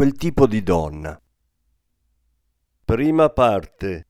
quel tipo di donna. Prima parte.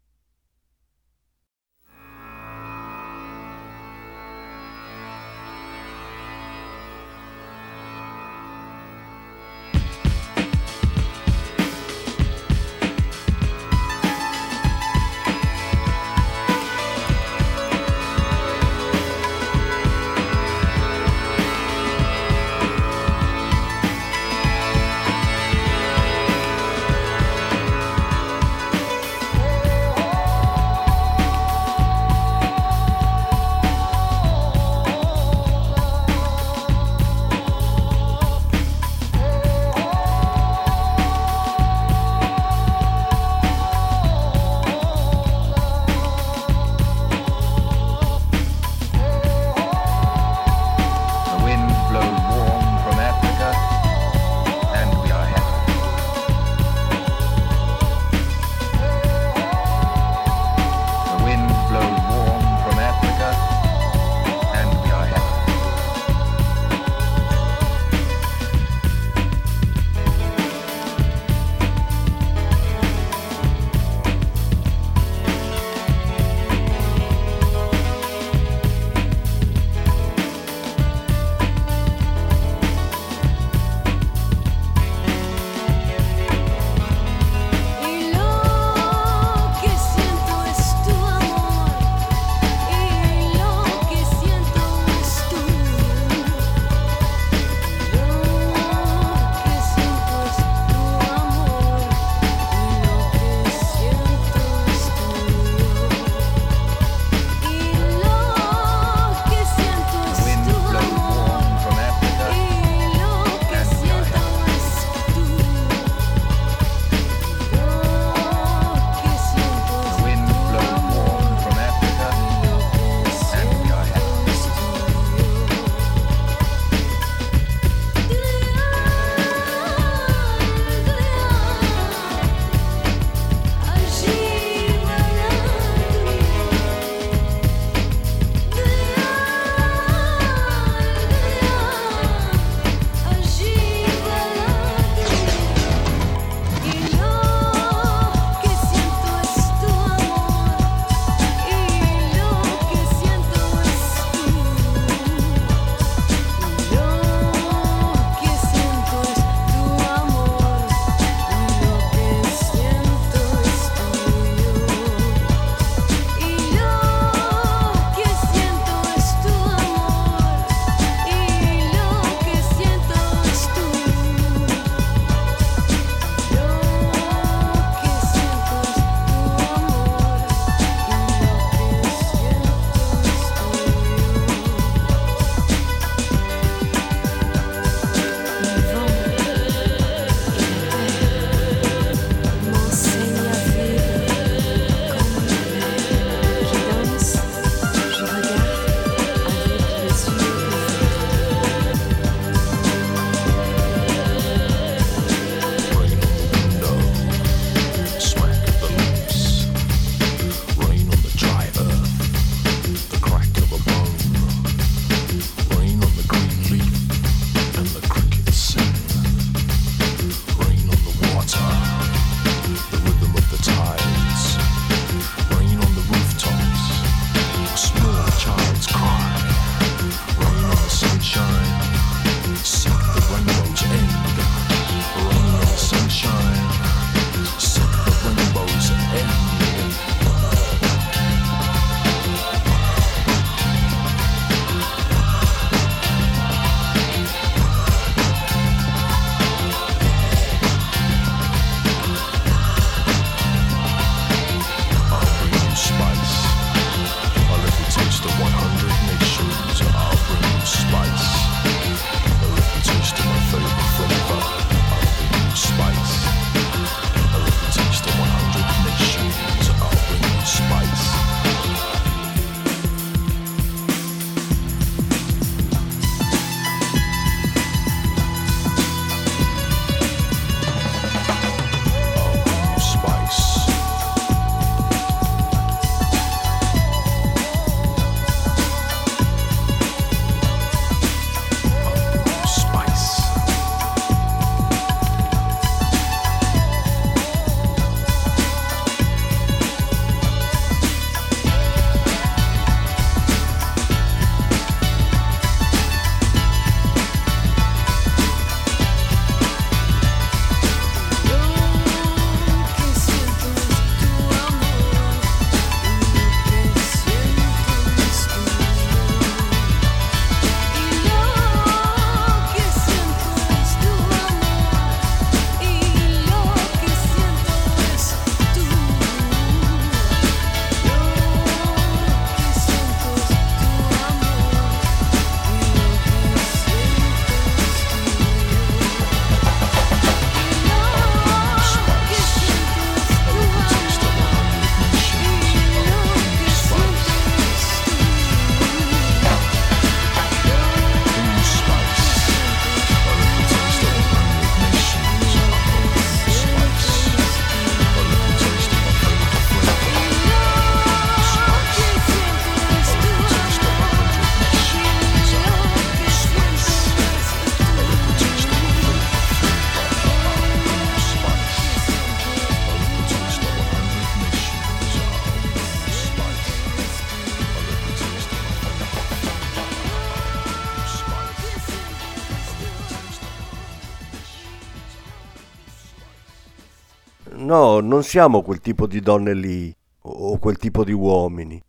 No, non siamo quel tipo di donne lì, o quel tipo di uomini.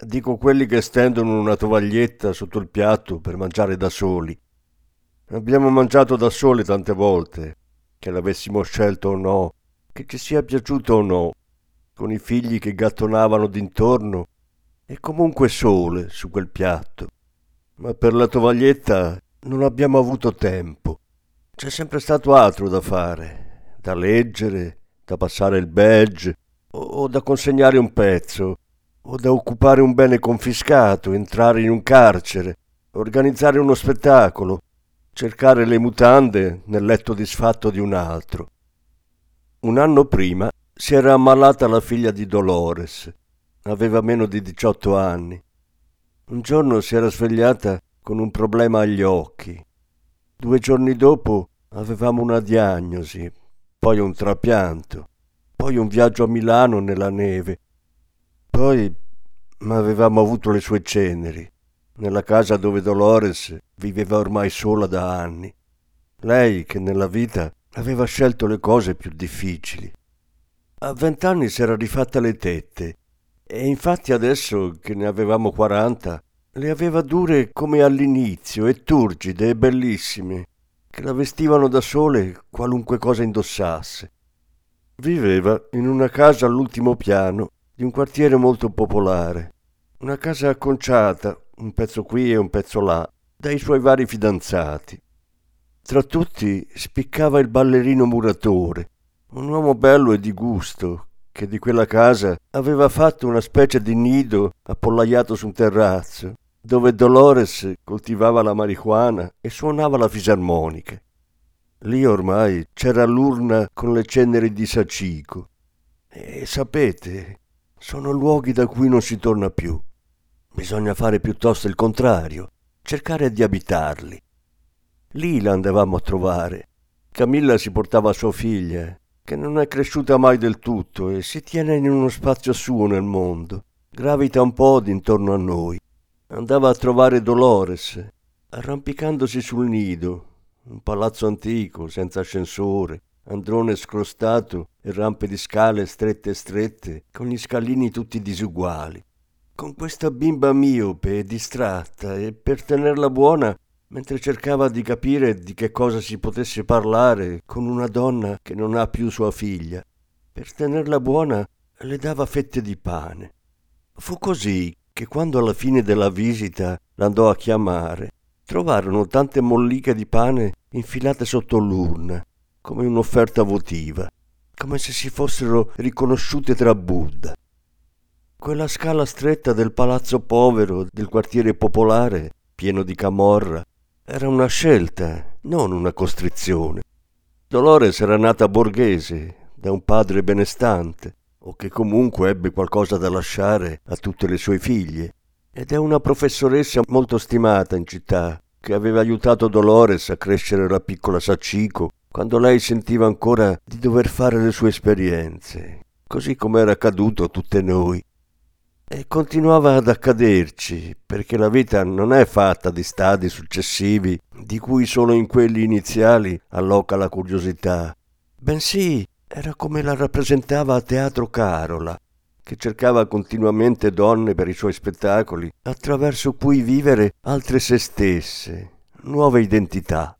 Dico quelli che stendono una tovaglietta sotto il piatto per mangiare da soli. Abbiamo mangiato da soli tante volte, che l'avessimo scelto o no, che ci sia piaciuto o no, con i figli che gattonavano d'intorno e comunque sole su quel piatto. Ma per la tovaglietta non abbiamo avuto tempo. C'è sempre stato altro da fare, da leggere, da passare il badge o da consegnare un pezzo o da occupare un bene confiscato, entrare in un carcere, organizzare uno spettacolo, cercare le mutande nel letto disfatto di un altro. Un anno prima si era ammalata la figlia di Dolores. Aveva meno di 18 anni. Un giorno si era svegliata con un problema agli occhi. Due giorni dopo avevamo una diagnosi, poi un trapianto, poi un viaggio a Milano nella neve poi avevamo avuto le sue ceneri, nella casa dove Dolores viveva ormai sola da anni. Lei che nella vita aveva scelto le cose più difficili. A vent'anni si era rifatta le tette e infatti adesso che ne avevamo quaranta le aveva dure come all'inizio e turgide e bellissime, che la vestivano da sole qualunque cosa indossasse. Viveva in una casa all'ultimo piano di un quartiere molto popolare, una casa acconciata, un pezzo qui e un pezzo là, dai suoi vari fidanzati. Tra tutti spiccava il ballerino muratore, un uomo bello e di gusto, che di quella casa aveva fatto una specie di nido appollaiato su un terrazzo, dove Dolores coltivava la marijuana e suonava la fisarmonica. Lì ormai c'era l'urna con le ceneri di Sacico. E sapete, sono luoghi da cui non si torna più. Bisogna fare piuttosto il contrario, cercare di abitarli. Lì la andavamo a trovare. Camilla si portava sua figlia, che non è cresciuta mai del tutto e si tiene in uno spazio suo nel mondo. Gravita un po' d'intorno a noi. Andava a trovare Dolores, arrampicandosi sul nido, un palazzo antico, senza ascensore, androne scrostato e rampe di scale strette strette, con gli scalini tutti disuguali. Con questa bimba miope e distratta, e per tenerla buona, mentre cercava di capire di che cosa si potesse parlare con una donna che non ha più sua figlia. Per tenerla buona le dava fette di pane. Fu così che quando alla fine della visita l'andò a chiamare, trovarono tante molliche di pane infilate sotto l'urna come un'offerta votiva, come se si fossero riconosciute tra Buddha. Quella scala stretta del palazzo povero del quartiere popolare, pieno di camorra, era una scelta, non una costrizione. Dolores era nata borghese, da un padre benestante, o che comunque ebbe qualcosa da lasciare a tutte le sue figlie, ed è una professoressa molto stimata in città, che aveva aiutato Dolores a crescere la piccola Sachiko quando lei sentiva ancora di dover fare le sue esperienze, così come era accaduto a tutte noi. E continuava ad accaderci, perché la vita non è fatta di stadi successivi, di cui solo in quelli iniziali alloca la curiosità, bensì era come la rappresentava a teatro Carola, che cercava continuamente donne per i suoi spettacoli, attraverso cui vivere altre se stesse, nuove identità.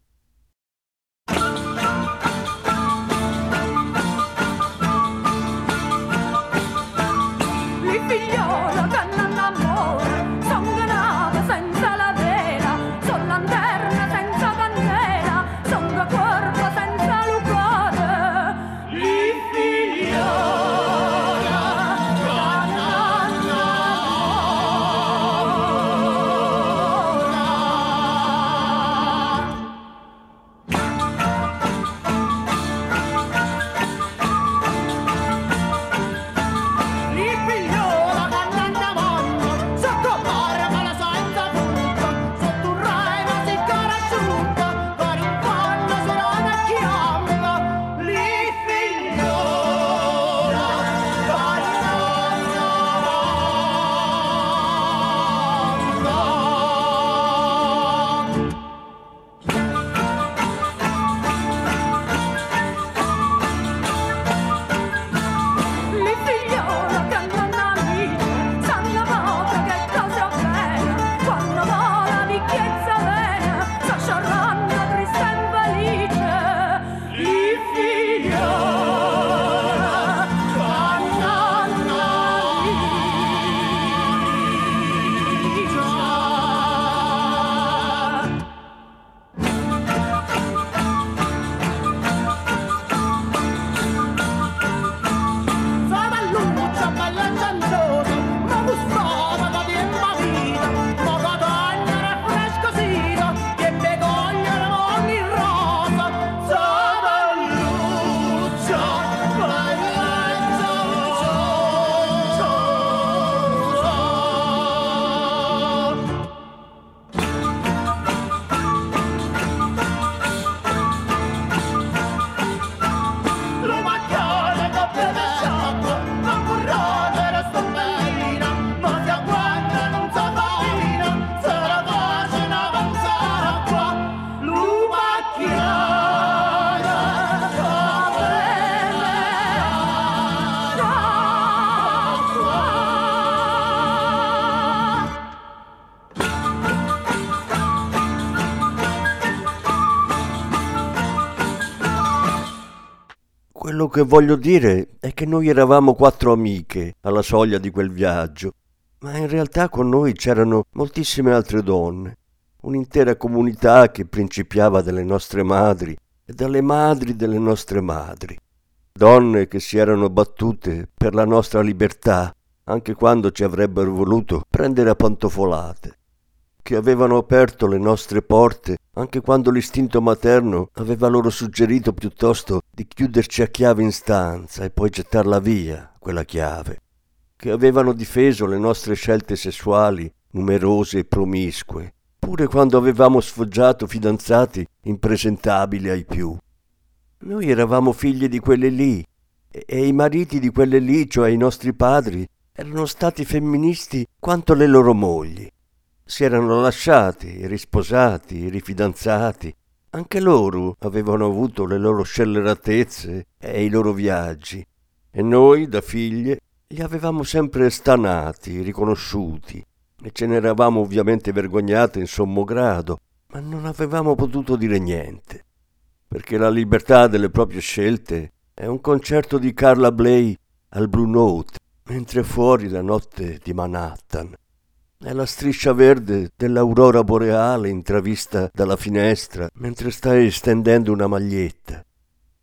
Quello che voglio dire è che noi eravamo quattro amiche alla soglia di quel viaggio, ma in realtà con noi c'erano moltissime altre donne, un'intera comunità che principiava dalle nostre madri e dalle madri delle nostre madri. Donne che si erano battute per la nostra libertà, anche quando ci avrebbero voluto prendere a pantofolate che avevano aperto le nostre porte anche quando l'istinto materno aveva loro suggerito piuttosto di chiuderci a chiave in stanza e poi gettarla via, quella chiave, che avevano difeso le nostre scelte sessuali numerose e promiscue, pure quando avevamo sfoggiato fidanzati impresentabili ai più. Noi eravamo figli di quelle lì, e i mariti di quelle lì, cioè i nostri padri, erano stati femministi quanto le loro mogli si erano lasciati, risposati, rifidanzati. Anche loro avevano avuto le loro scelleratezze e i loro viaggi. E noi, da figlie, li avevamo sempre stanati, riconosciuti, e ce ne eravamo ovviamente vergognate in sommo grado, ma non avevamo potuto dire niente, perché la libertà delle proprie scelte è un concerto di Carla Bley al Blue Note, mentre fuori la notte di Manhattan è la striscia verde dell'aurora boreale intravista dalla finestra mentre stai stendendo una maglietta.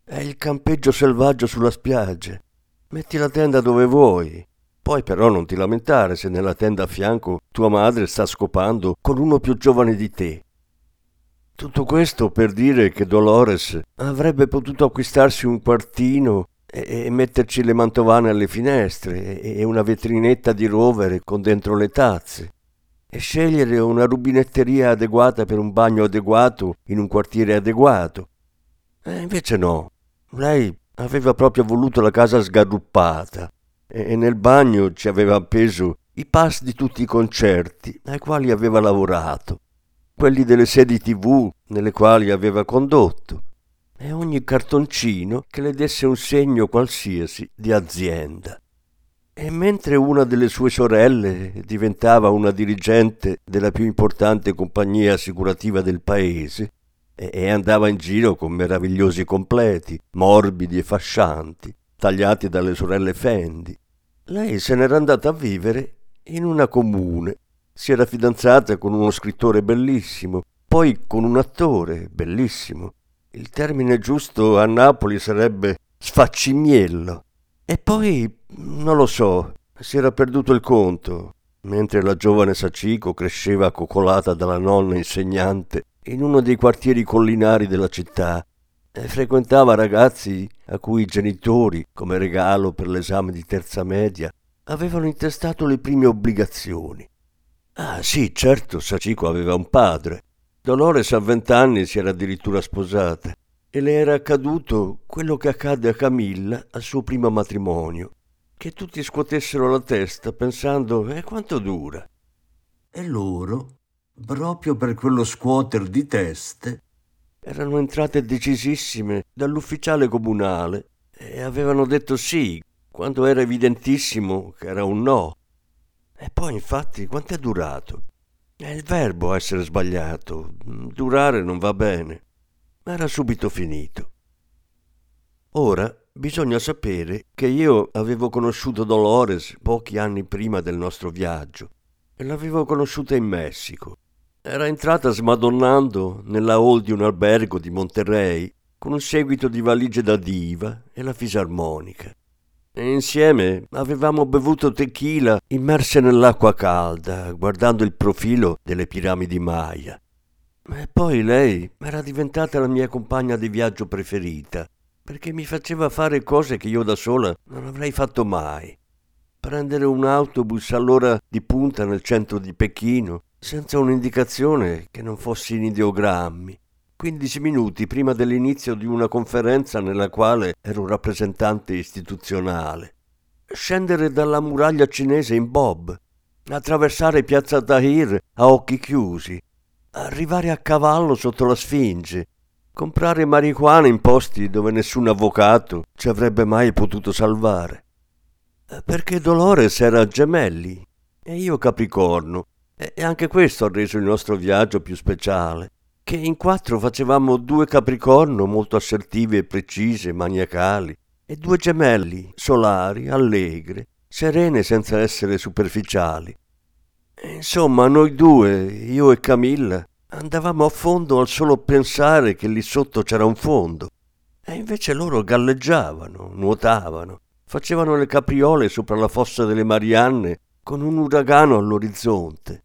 È il campeggio selvaggio sulla spiaggia. Metti la tenda dove vuoi. Poi però non ti lamentare se nella tenda a fianco tua madre sta scopando con uno più giovane di te. Tutto questo per dire che Dolores avrebbe potuto acquistarsi un quartino e, metterci le mantovane alle finestre e una vetrinetta di rovere con dentro le tazze e scegliere una rubinetteria adeguata per un bagno adeguato in un quartiere adeguato. E invece no, lei aveva proprio voluto la casa sgarruppata e nel bagno ci aveva appeso i pass di tutti i concerti ai quali aveva lavorato, quelli delle sedi tv nelle quali aveva condotto, e ogni cartoncino che le desse un segno qualsiasi di azienda. E mentre una delle sue sorelle diventava una dirigente della più importante compagnia assicurativa del paese e andava in giro con meravigliosi completi, morbidi e fascianti, tagliati dalle sorelle Fendi, lei se n'era andata a vivere in una comune. Si era fidanzata con uno scrittore bellissimo, poi con un attore bellissimo, il termine giusto a Napoli sarebbe sfaccimiello. E poi, non lo so, si era perduto il conto, mentre la giovane Sachiko cresceva coccolata dalla nonna insegnante in uno dei quartieri collinari della città e frequentava ragazzi a cui i genitori, come regalo per l'esame di terza media, avevano intestato le prime obbligazioni. Ah sì, certo, Sachiko aveva un padre, Dolores a vent'anni si era addirittura sposata e le era accaduto quello che accadde a Camilla al suo primo matrimonio, che tutti scuotessero la testa pensando e quanto dura. E loro, proprio per quello scuoter di teste, erano entrate decisissime dall'ufficiale comunale e avevano detto sì, quando era evidentissimo che era un no. E poi infatti quanto è durato? È il verbo essere sbagliato. Durare non va bene. Era subito finito. Ora bisogna sapere che io avevo conosciuto Dolores pochi anni prima del nostro viaggio e l'avevo conosciuta in Messico. Era entrata smadonnando nella hall di un albergo di Monterrey con un seguito di valigie da diva e la fisarmonica e insieme avevamo bevuto tequila immerse nell'acqua calda, guardando il profilo delle piramidi Maya. E poi lei era diventata la mia compagna di viaggio preferita, perché mi faceva fare cose che io da sola non avrei fatto mai. Prendere un autobus all'ora di punta nel centro di Pechino, senza un'indicazione che non fosse in ideogrammi 15 minuti prima dell'inizio di una conferenza nella quale ero un rappresentante istituzionale. Scendere dalla muraglia cinese in bob, attraversare piazza Tahir a occhi chiusi, arrivare a cavallo sotto la Sfinge, comprare marijuana in posti dove nessun avvocato ci avrebbe mai potuto salvare. Perché Dolores era gemelli e io Capricorno, e anche questo ha reso il nostro viaggio più speciale che in quattro facevamo due capricorno molto assertive e precise, maniacali, e due gemelli, solari, allegre, serene senza essere superficiali. Insomma, noi due, io e Camilla, andavamo a fondo al solo pensare che lì sotto c'era un fondo. E invece loro galleggiavano, nuotavano, facevano le capriole sopra la fossa delle Marianne con un uragano all'orizzonte.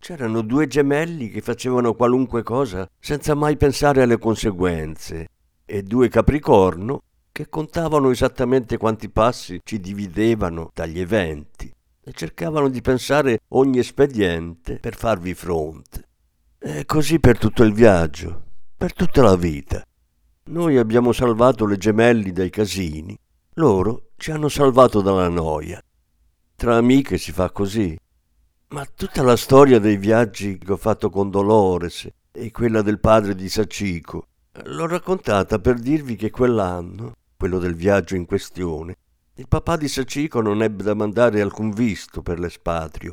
C'erano due gemelli che facevano qualunque cosa senza mai pensare alle conseguenze e due capricorno che contavano esattamente quanti passi ci dividevano dagli eventi e cercavano di pensare ogni espediente per farvi fronte. E così per tutto il viaggio, per tutta la vita. Noi abbiamo salvato le gemelli dai casini, loro ci hanno salvato dalla noia. Tra amiche si fa così. Ma tutta la storia dei viaggi che ho fatto con Dolores e quella del padre di Sachiko l'ho raccontata per dirvi che quell'anno, quello del viaggio in questione, il papà di Sachiko non ebbe da mandare alcun visto per l'espatrio,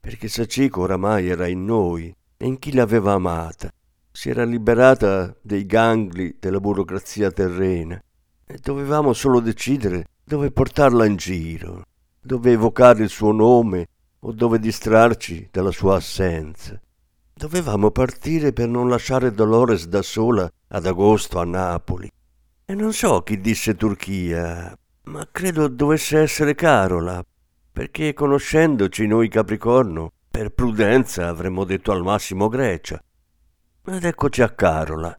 perché Sachiko oramai era in noi e in chi l'aveva amata. Si era liberata dei gangli della burocrazia terrena e dovevamo solo decidere dove portarla in giro, dove evocare il suo nome o dove distrarci dalla sua assenza. Dovevamo partire per non lasciare Dolores da sola ad agosto a Napoli. E non so chi disse Turchia, ma credo dovesse essere Carola, perché conoscendoci noi Capricorno, per prudenza avremmo detto al massimo Grecia. Ed eccoci a Carola.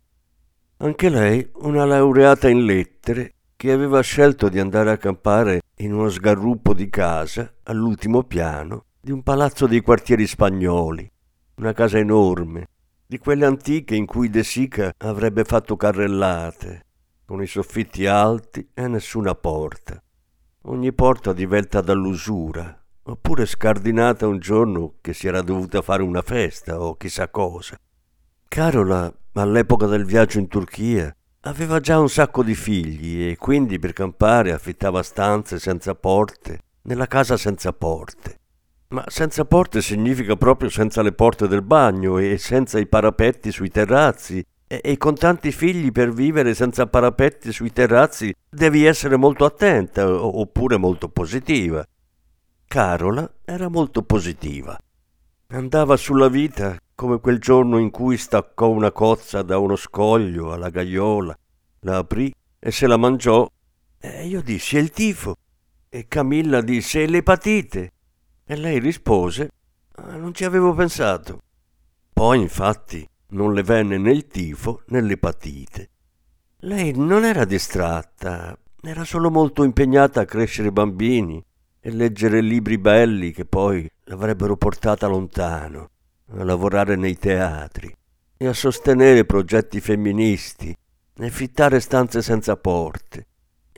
Anche lei una laureata in lettere che aveva scelto di andare a campare in uno sgarruppo di casa all'ultimo piano di un palazzo dei quartieri spagnoli, una casa enorme, di quelle antiche in cui De Sica avrebbe fatto carrellate, con i soffitti alti e nessuna porta. Ogni porta divelta dall'usura, oppure scardinata un giorno che si era dovuta fare una festa o chissà cosa. Carola, all'epoca del viaggio in Turchia, aveva già un sacco di figli e quindi per campare affittava stanze senza porte nella casa senza porte. Ma senza porte significa proprio senza le porte del bagno e senza i parapetti sui terrazzi e, e con tanti figli per vivere senza parapetti sui terrazzi devi essere molto attenta oppure molto positiva. Carola era molto positiva. Andava sulla vita come quel giorno in cui staccò una cozza da uno scoglio alla gaiola, la aprì e se la mangiò. E io dissi è il tifo. E Camilla disse è l'epatite. E lei rispose ah, non ci avevo pensato. Poi infatti non le venne né il tifo né l'epatite. Lei non era distratta, era solo molto impegnata a crescere bambini e leggere libri belli che poi l'avrebbero portata lontano, a lavorare nei teatri e a sostenere progetti femministi e fittare stanze senza porte.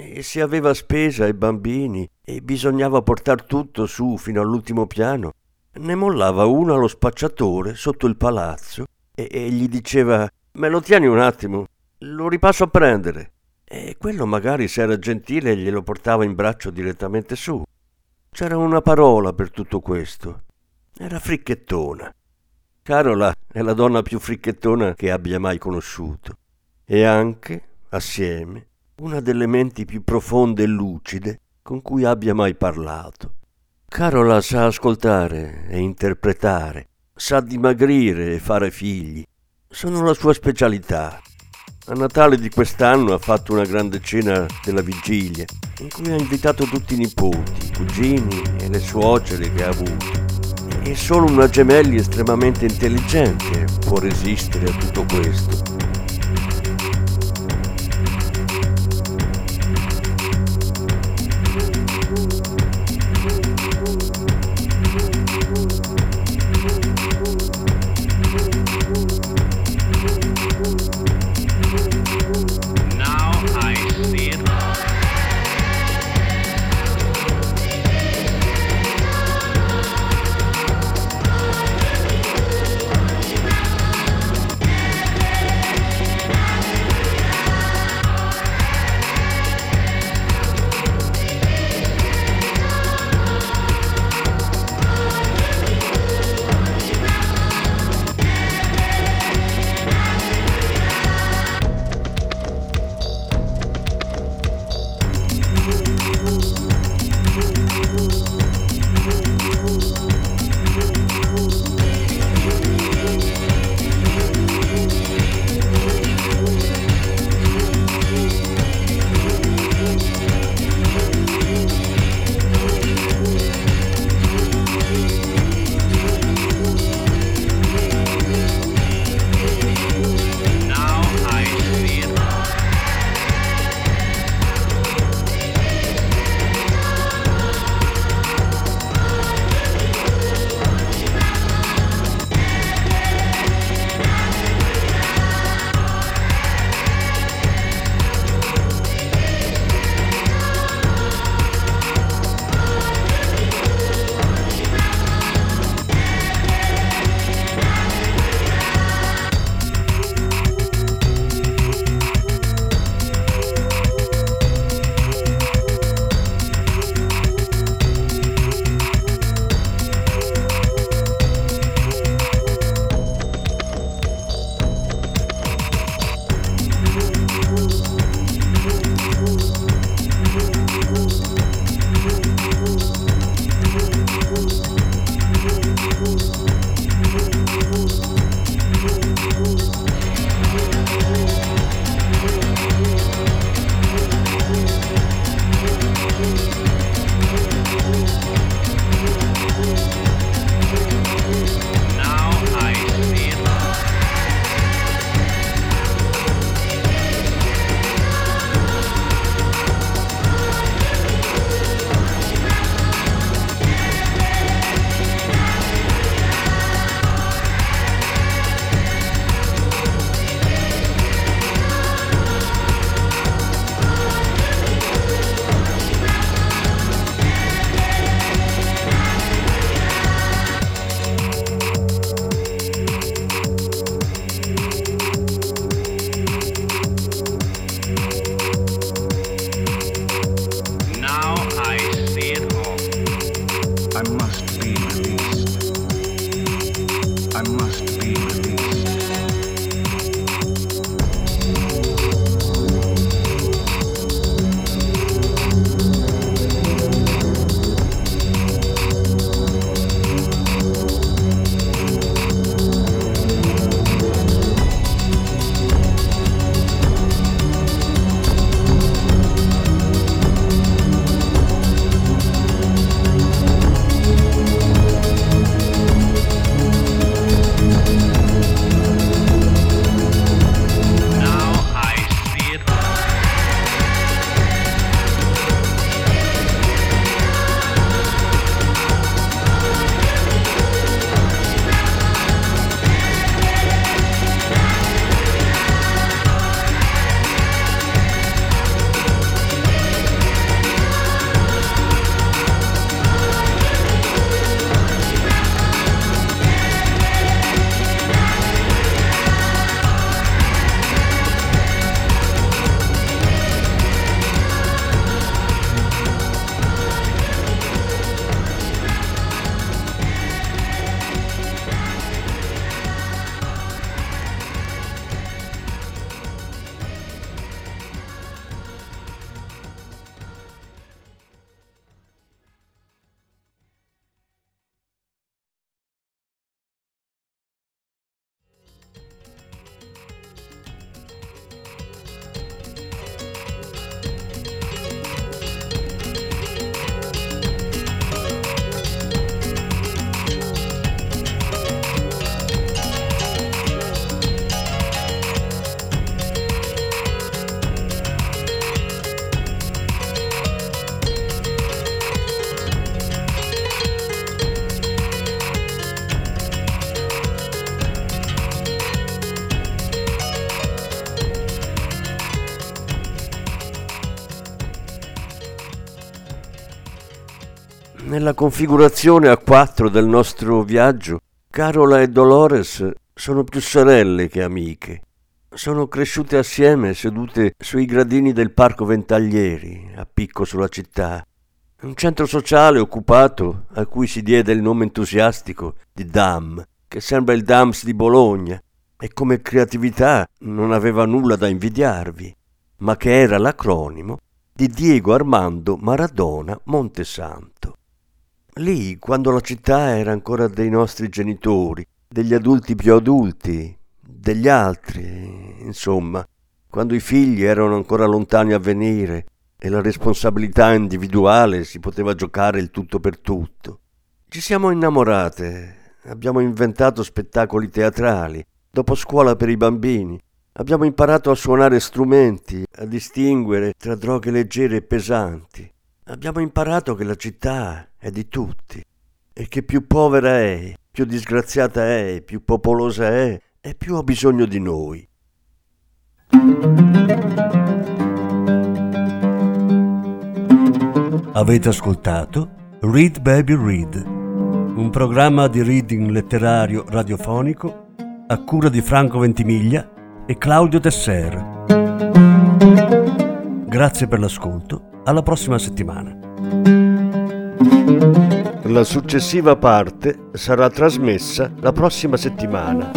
E se aveva spesa e bambini e bisognava portar tutto su fino all'ultimo piano, ne mollava uno allo spacciatore sotto il palazzo e, e gli diceva me lo tieni un attimo, lo ripasso a prendere. E quello magari se era gentile glielo portava in braccio direttamente su. C'era una parola per tutto questo. Era fricchettona. Carola è la donna più fricchettona che abbia mai conosciuto. E anche, assieme, una delle menti più profonde e lucide con cui abbia mai parlato. Carola sa ascoltare e interpretare sa dimagrire e fare figli. Sono la sua specialità. A Natale di quest'anno ha fatto una grande cena della vigilia, in cui ha invitato tutti i nipoti, i cugini e le suocere che ha avuto. E solo una gemelli estremamente intelligente può resistere a tutto questo. Nella configurazione a quattro del nostro viaggio, Carola e Dolores sono più sorelle che amiche. Sono cresciute assieme sedute sui gradini del parco Ventaglieri, a picco sulla città. Un centro sociale occupato a cui si diede il nome entusiastico di DAM, che sembra il DAMS di Bologna, e come creatività non aveva nulla da invidiarvi, ma che era l'acronimo di Diego Armando Maradona Montesanto. Lì, quando la città era ancora dei nostri genitori, degli adulti più adulti, degli altri, insomma, quando i figli erano ancora lontani a venire e la responsabilità individuale si poteva giocare il tutto per tutto. Ci siamo innamorate, abbiamo inventato spettacoli teatrali, dopo scuola per i bambini, abbiamo imparato a suonare strumenti, a distinguere tra droghe leggere e pesanti. Abbiamo imparato che la città è di tutti e che più povera è, più disgraziata è, più popolosa è e più ha bisogno di noi. Avete ascoltato Read Baby Read, un programma di reading letterario radiofonico a cura di Franco Ventimiglia e Claudio Tesser. Grazie per l'ascolto, alla prossima settimana. La successiva parte sarà trasmessa la prossima settimana.